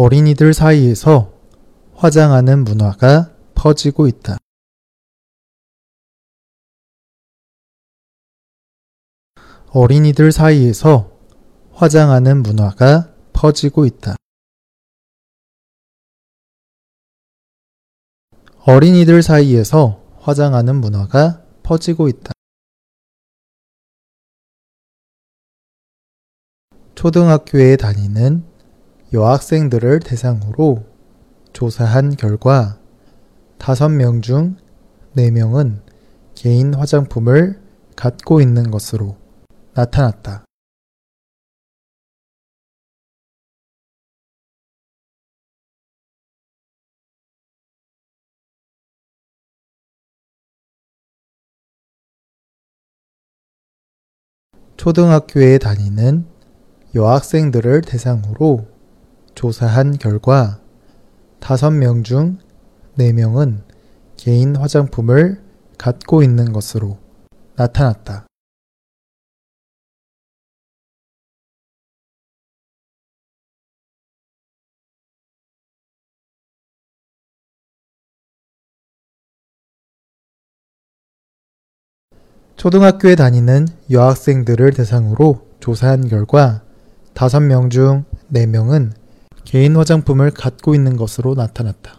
어린이들 사이에서 화장하는 문화가 퍼지고 있다. 어린이들 사이에서 화장하는 문화가 퍼지고 있다. 어린이들 사이에서 화장하는 문화가 퍼지고 있다. 초등학교에 다니는 여학생들을 대상으로 조사한 결과 5명 중 4명은 개인 화장품을 갖고 있는 것으로 나타났다. 초등학교에 다니는 여학생들을 대상으로 조사한 결과 5명 중 4명은 개인 화장품을 갖고 있는 것으로 나타났다. 초등학교에 다니는 여학생들을 대상으로 조사한 결과 5명 중 4명은 개인 화장품을 갖고 있는 것으로 나타났다.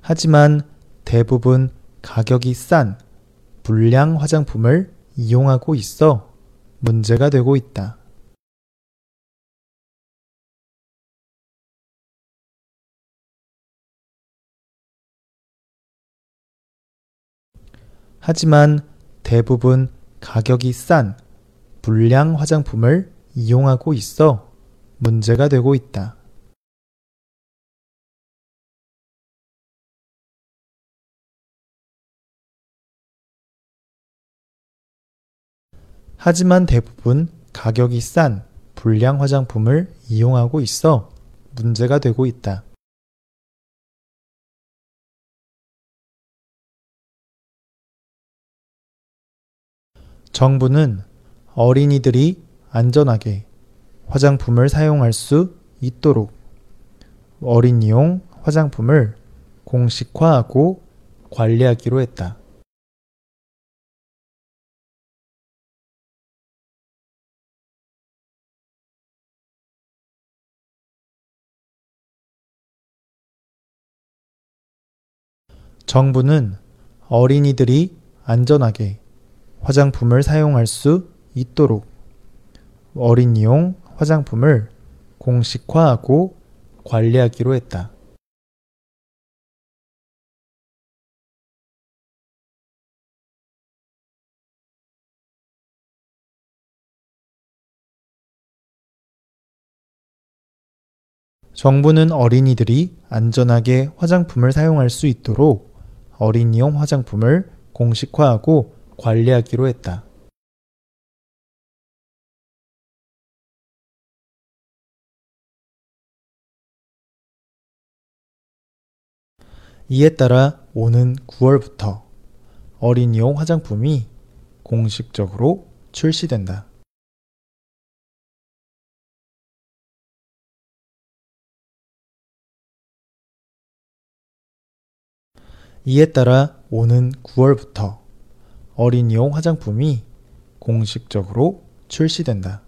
하지만 대부분 가격이 싼 불량 화장품을 이용하고 있어 문제가 되고 있다. 하지만 대부분 가격이 싼 불량 화장품을 이용하고 있어 문제가 되고 있다. 하지만 대부분 가격이 싼 불량 화장품을 이용하고 있어 문제가 되고 있다. 정부는 어린이들이 안전하게 화장품을 사용할 수 있도록 어린이용 화장품을 공식화하고 관리하기로 했다. 정부는 어린이들이 안전하게 화장품을 사용할 수 있도록 어린이용 화장품을 공식화하고 관리하기로 했다. 정부는 어린이들이 안전하게 화장품을 사용할 수 있도록 어린이용 화장품을 공식화하고 관리하기로 했다. 이에 따라 오는 9월부터 어린이용 화장품이 공식적으로 출시된다. 이에 따라 오는 9월부터 어린이용 화장품이 공식적으로 출시된다.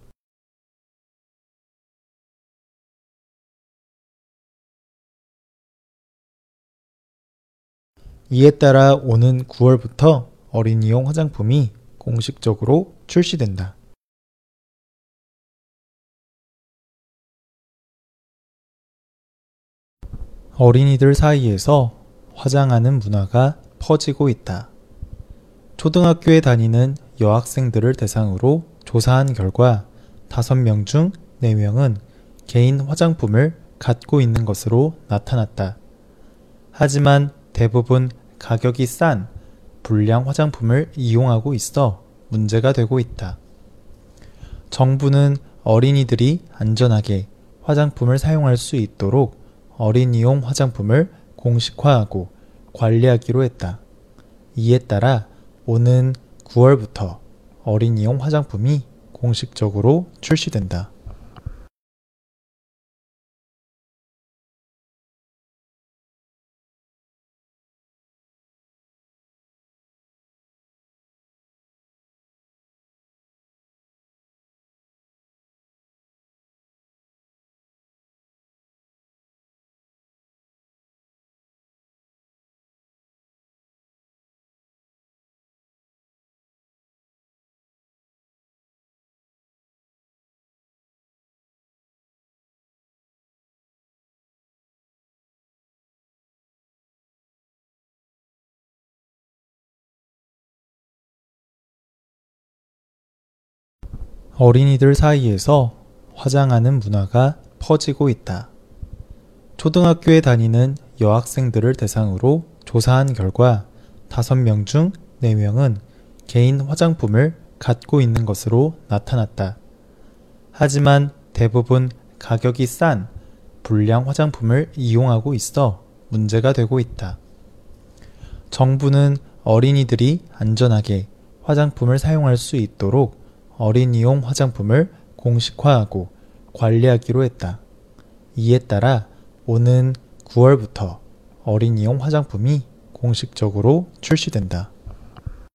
이에 따라 오는 9월부터 어린이용 화장품이 공식적으로 출시된다. 어린이들 사이에서 화장하는 문화가 퍼지고 있다. 초등학교에 다니는 여학생들을 대상으로 조사한 결과 5명 중 4명은 개인 화장품을 갖고 있는 것으로 나타났다. 하지만 대부분 가격이 싼 불량 화장품을 이용하고 있어 문제가 되고 있다. 정부는 어린이들이 안전하게 화장품을 사용할 수 있도록 어린이용 화장품을 공식화하고 관리하기로 했다. 이에 따라 오는 9월부터 어린이용 화장품이 공식적으로 출시된다. 어린이들 사이에서 화장하는 문화가 퍼지고 있다. 초등학교에 다니는 여학생들을 대상으로 조사한 결과 5명 중 4명은 개인 화장품을 갖고 있는 것으로 나타났다. 하지만 대부분 가격이 싼 불량 화장품을 이용하고 있어 문제가 되고 있다. 정부는 어린이들이 안전하게 화장품을 사용할 수 있도록 어린이용 화장품을 공식화하고 관리하기로 했다. 이에 따라 오는 9월부터 어린이용 화장품이 공식적으로 출시된다.